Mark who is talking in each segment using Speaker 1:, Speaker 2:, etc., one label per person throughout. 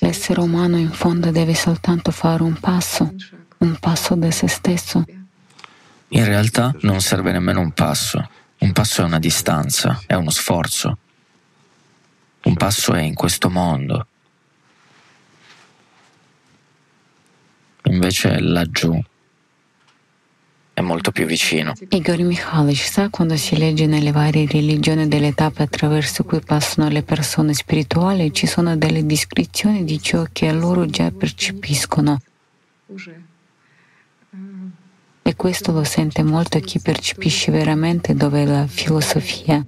Speaker 1: L'essere umano in fondo deve soltanto fare un passo, un passo da se stesso.
Speaker 2: In realtà non serve nemmeno un passo. Un passo è una distanza, è uno sforzo. Un passo è in questo mondo. Invece è laggiù, molto più vicino.
Speaker 1: Igor Mikhailovich sa quando si legge nelle varie religioni delle tappe attraverso cui passano le persone spirituali ci sono delle descrizioni di ciò che loro già percepiscono. E questo lo sente molto chi percepisce veramente dove è la filosofia.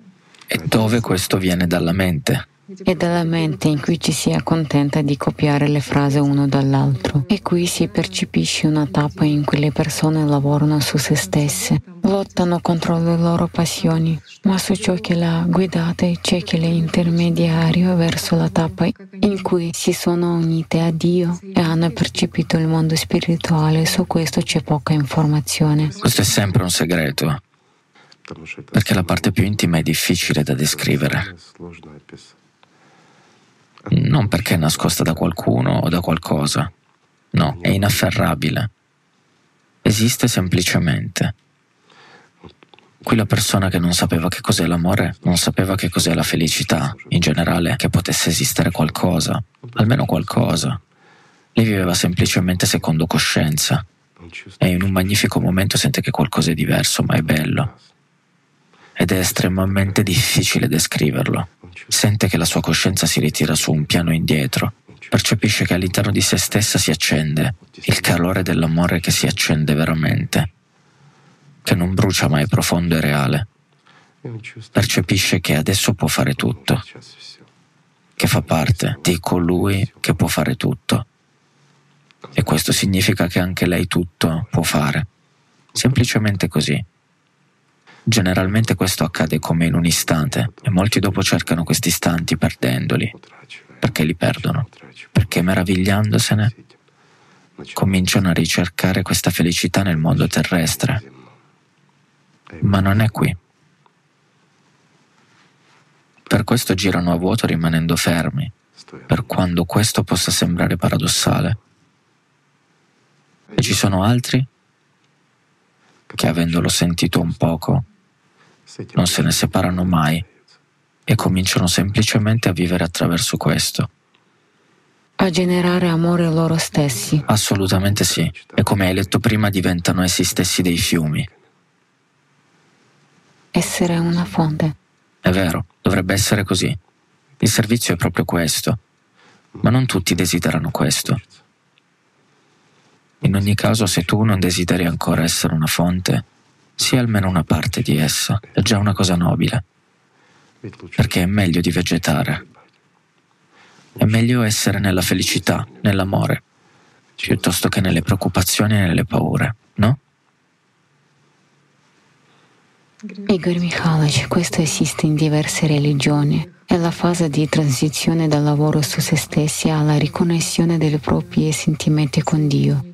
Speaker 2: E dove questo viene dalla mente
Speaker 1: e dalla mente in cui ci si accontenta di copiare le frasi uno dall'altro. E qui si percepisce una tappa in cui le persone lavorano su se stesse, lottano contro le loro passioni, ma su ciò che l'ha guidata c'è che l'intermediario verso la tappa in cui si sono unite a Dio e hanno percepito il mondo spirituale. Su questo c'è poca informazione.
Speaker 2: Questo è sempre un segreto perché la parte più intima è difficile da descrivere non perché è nascosta da qualcuno o da qualcosa. No, è inafferrabile. Esiste semplicemente. Qui la persona che non sapeva che cos'è l'amore, non sapeva che cos'è la felicità, in generale, che potesse esistere qualcosa, almeno qualcosa. Lei viveva semplicemente secondo coscienza e in un magnifico momento sente che qualcosa è diverso, ma è bello ed è estremamente difficile descriverlo. Sente che la sua coscienza si ritira su un piano indietro, percepisce che all'interno di se stessa si accende il calore dell'amore che si accende veramente, che non brucia ma è profondo e reale. Percepisce che adesso può fare tutto, che fa parte di colui che può fare tutto. E questo significa che anche lei tutto può fare. Semplicemente così. Generalmente questo accade come in un istante e molti dopo cercano questi istanti perdendoli, perché li perdono, perché meravigliandosene cominciano a ricercare questa felicità nel mondo terrestre. Ma non è qui. Per questo girano a vuoto rimanendo fermi, per quando questo possa sembrare paradossale. E ci sono altri che avendolo sentito un poco non se ne separano mai e cominciano semplicemente a vivere attraverso questo.
Speaker 1: A generare amore loro stessi.
Speaker 2: Assolutamente sì. E come hai letto prima diventano essi stessi dei fiumi.
Speaker 1: Essere una fonte.
Speaker 2: È vero, dovrebbe essere così. Il servizio è proprio questo. Ma non tutti desiderano questo. In ogni caso, se tu non desideri ancora essere una fonte, sia almeno una parte di essa, è già una cosa nobile, perché è meglio di vegetare. È meglio essere nella felicità, nell'amore, piuttosto che nelle preoccupazioni e nelle paure, no?
Speaker 1: Igor Mikhailovich, questo esiste in diverse religioni. È la fase di transizione dal lavoro su se stessi alla riconnessione dei propri sentimenti con Dio.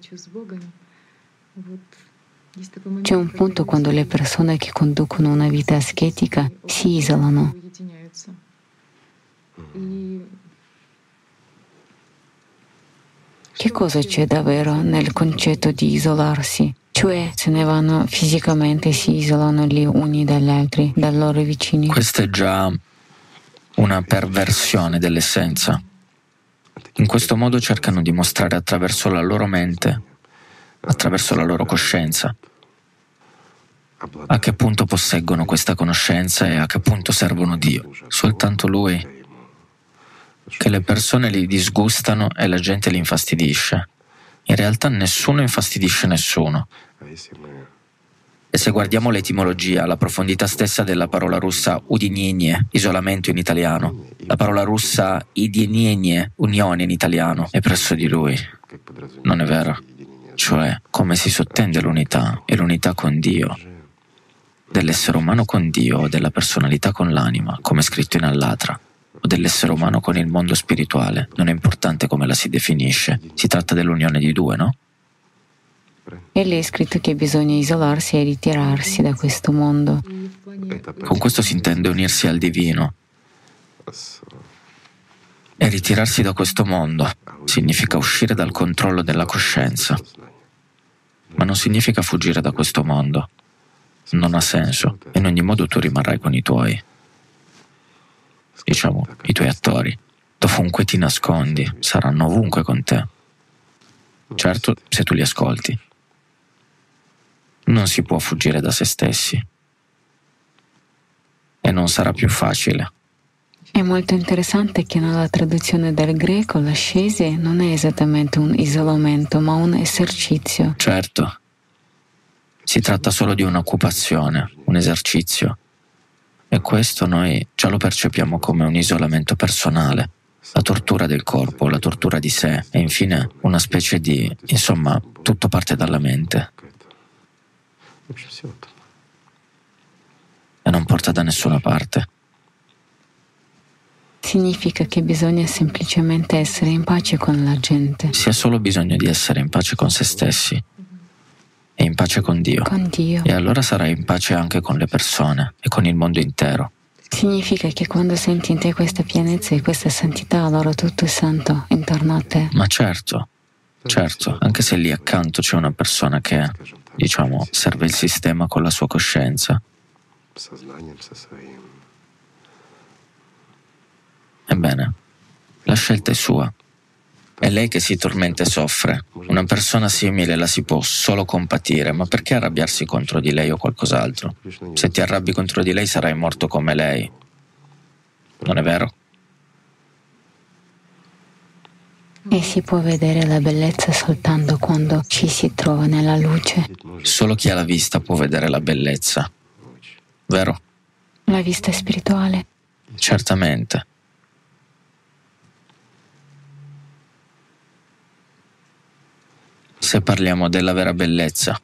Speaker 1: C'è un punto quando le persone che conducono una vita aschetica si isolano. Che cosa c'è davvero nel concetto di isolarsi? Cioè se ne vanno fisicamente si isolano gli uni dagli altri, dai loro vicini.
Speaker 2: Questa è già una perversione dell'essenza. In questo modo cercano di mostrare attraverso la loro mente attraverso la loro coscienza. A che punto posseggono questa conoscenza e a che punto servono Dio? Soltanto Lui. Che le persone li disgustano e la gente li infastidisce. In realtà nessuno infastidisce nessuno. E se guardiamo l'etimologia, la profondità stessa della parola russa udinienie, isolamento in italiano, la parola russa idienienie, unione in italiano, è presso di lui. Non è vero? Cioè come si sottende l'unità e l'unità con Dio, dell'essere umano con Dio o della personalità con l'anima, come scritto in Allatra, o dell'essere umano con il mondo spirituale, non è importante come la si definisce, si tratta dell'unione di due, no?
Speaker 1: E lì è scritto che bisogna isolarsi e ritirarsi da questo mondo.
Speaker 2: Con questo si intende unirsi al divino. E ritirarsi da questo mondo significa uscire dal controllo della coscienza, ma non significa fuggire da questo mondo. Non ha senso. In ogni modo tu rimarrai con i tuoi, diciamo, i tuoi attori. Dovunque ti nascondi, saranno ovunque con te. Certo, se tu li ascolti. Non si può fuggire da se stessi. E non sarà più facile.
Speaker 1: È molto interessante che nella traduzione del greco l'ascesi non è esattamente un isolamento, ma un esercizio.
Speaker 2: Certo. Si tratta solo di un'occupazione, un esercizio. E questo noi già lo percepiamo come un isolamento personale, la tortura del corpo, la tortura di sé e infine una specie di... insomma, tutto parte dalla mente. E non porta da nessuna parte.
Speaker 1: Significa che bisogna semplicemente essere in pace con la gente.
Speaker 2: Si ha solo bisogno di essere in pace con se stessi e in pace con Dio.
Speaker 1: Con Dio.
Speaker 2: E allora sarai in pace anche con le persone e con il mondo intero.
Speaker 1: Significa che quando senti in te questa pienezza e questa santità, allora tutto è santo intorno a te.
Speaker 2: Ma certo, certo, anche se lì accanto c'è una persona che, diciamo, serve il sistema con la sua coscienza. Ebbene, la scelta è sua. È lei che si tormenta e soffre. Una persona simile la si può solo compatire, ma perché arrabbiarsi contro di lei o qualcos'altro? Se ti arrabbi contro di lei sarai morto come lei. Non è vero?
Speaker 1: E si può vedere la bellezza soltanto quando ci si trova nella luce.
Speaker 2: Solo chi ha la vista può vedere la bellezza. Vero?
Speaker 1: La vista spirituale.
Speaker 2: Certamente. Se parliamo della vera bellezza.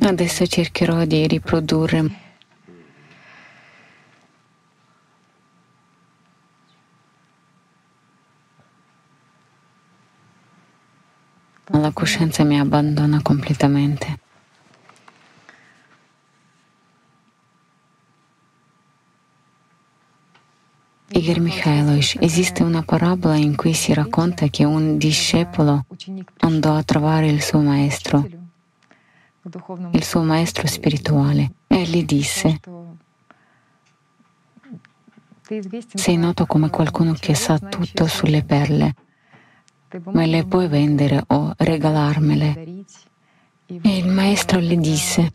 Speaker 1: Adesso cercherò di riprodurre ma la coscienza mi abbandona completamente. Igor Mikhailovich, esiste una parabola in cui si racconta che un discepolo andò a trovare il suo maestro, il suo maestro spirituale, e gli disse, sei noto come qualcuno che sa tutto sulle perle me le puoi vendere o regalarmele. E il maestro le disse,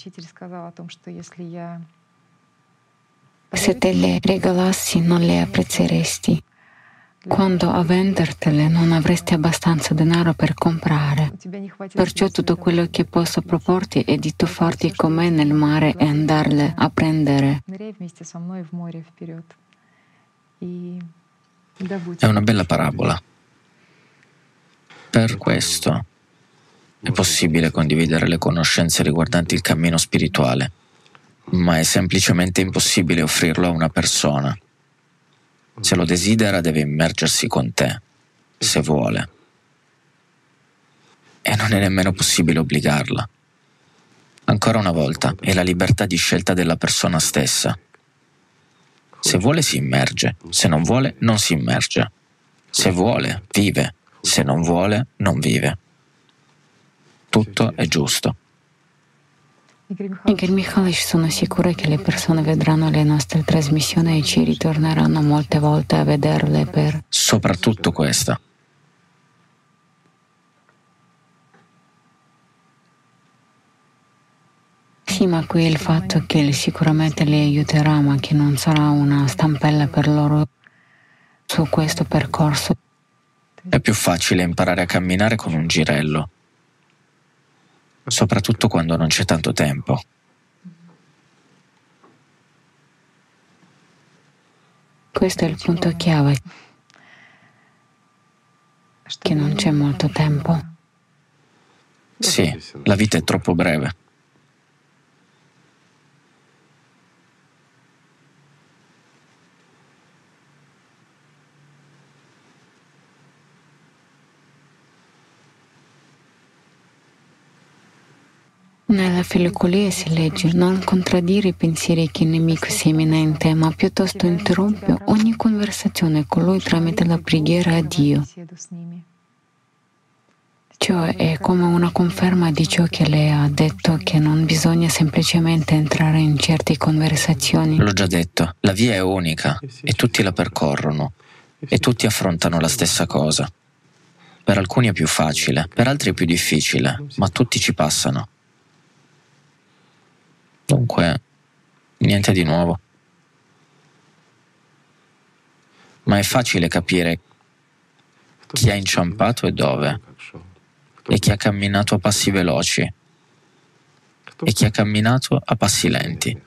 Speaker 1: se te le regalassi non le apprezzeresti. Quando a vendertele non avresti abbastanza denaro per comprare. Perciò tutto quello che posso proporti è di tuffarti con me nel mare e andarle a prendere.
Speaker 2: È una bella parabola. Per questo è possibile condividere le conoscenze riguardanti il cammino spirituale, ma è semplicemente impossibile offrirlo a una persona. Se lo desidera deve immergersi con te, se vuole. E non è nemmeno possibile obbligarla. Ancora una volta, è la libertà di scelta della persona stessa. Se vuole si immerge, se non vuole non si immerge. Se vuole, vive, se non vuole, non vive. Tutto è giusto.
Speaker 1: Igor Mikhailovich, sono sicura che le persone vedranno le nostre trasmissioni e ci ritorneranno molte volte a vederle per...
Speaker 2: Soprattutto questa.
Speaker 1: Sì, ma qui il fatto che sicuramente li aiuterà, ma che non sarà una stampella per loro su questo percorso.
Speaker 2: È più facile imparare a camminare con un girello, soprattutto quando non c'è tanto tempo.
Speaker 1: Questo è il punto chiave, che non c'è molto tempo.
Speaker 2: Sì, la vita è troppo breve.
Speaker 1: Nella filocolia si legge non contraddire i pensieri che il nemico sia imminente, ma piuttosto interrompe ogni conversazione con lui tramite la preghiera a Dio. Ciò è come una conferma di ciò che lei ha detto, che non bisogna semplicemente entrare in certe conversazioni.
Speaker 2: L'ho già detto, la via è unica e tutti la percorrono e tutti affrontano la stessa cosa. Per alcuni è più facile, per altri è più difficile, ma tutti ci passano. Dunque, niente di nuovo. Ma è facile capire chi ha inciampato e dove, e chi ha camminato a passi veloci, e chi ha camminato a passi lenti,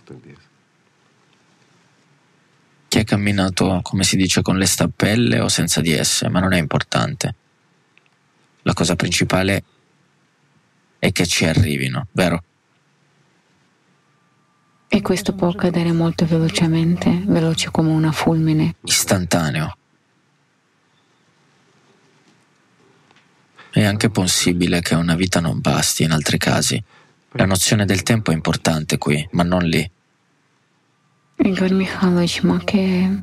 Speaker 2: chi ha camminato, come si dice, con le stappelle o senza di esse, ma non è importante. La cosa principale è che ci arrivino, vero?
Speaker 1: E questo può accadere molto velocemente, veloce come una fulmine.
Speaker 2: Istantaneo. È anche possibile che una vita non basti in altri casi. La nozione del tempo è importante qui, ma non lì.
Speaker 1: Igor Mikhailovich, ma che...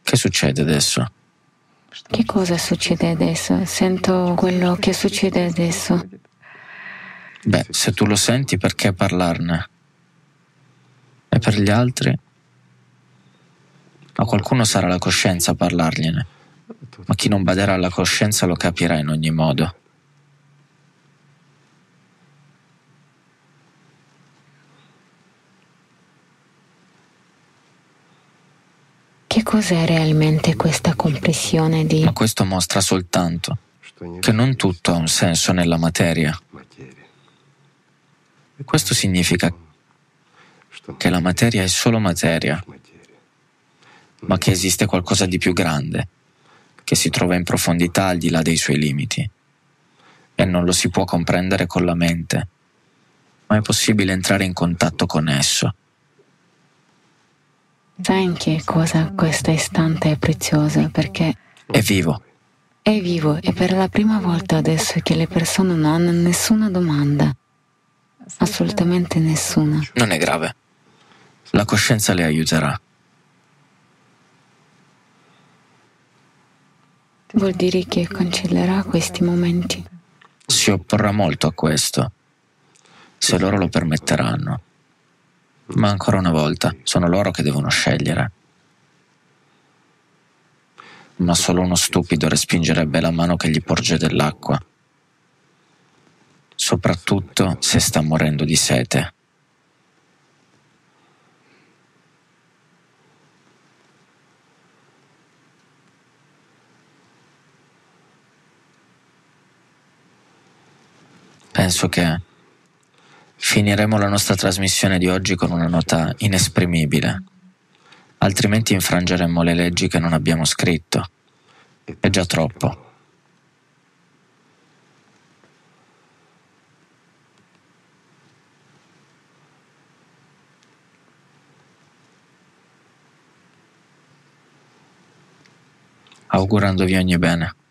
Speaker 2: Che succede adesso?
Speaker 1: Che cosa succede adesso? Sento quello che succede adesso.
Speaker 2: Beh, se tu lo senti, perché parlarne? E per gli altri? A qualcuno sarà la coscienza a parlargliene, ma chi non baderà alla coscienza lo capirà in ogni modo.
Speaker 1: Che cos'è realmente questa compressione di...
Speaker 2: Ma questo mostra soltanto che non tutto ha un senso nella materia. Questo significa che la materia è solo materia, ma che esiste qualcosa di più grande, che si trova in profondità al di là dei suoi limiti. E non lo si può comprendere con la mente, ma è possibile entrare in contatto con esso.
Speaker 1: Sai in che cosa questo istante è prezioso? Perché
Speaker 2: è vivo.
Speaker 1: È vivo e per la prima volta adesso che le persone non hanno nessuna domanda. Assolutamente nessuna.
Speaker 2: Non è grave. La coscienza le aiuterà.
Speaker 1: Vuol dire che cancellerà questi momenti.
Speaker 2: Si opporrà molto a questo, se loro lo permetteranno. Ma ancora una volta, sono loro che devono scegliere. Ma solo uno stupido respingerebbe la mano che gli porge dell'acqua, soprattutto se sta morendo di sete. Penso che finiremo la nostra trasmissione di oggi con una nota inesprimibile, altrimenti infrangeremmo le leggi che non abbiamo scritto. È già troppo. augurandovi ogni bene.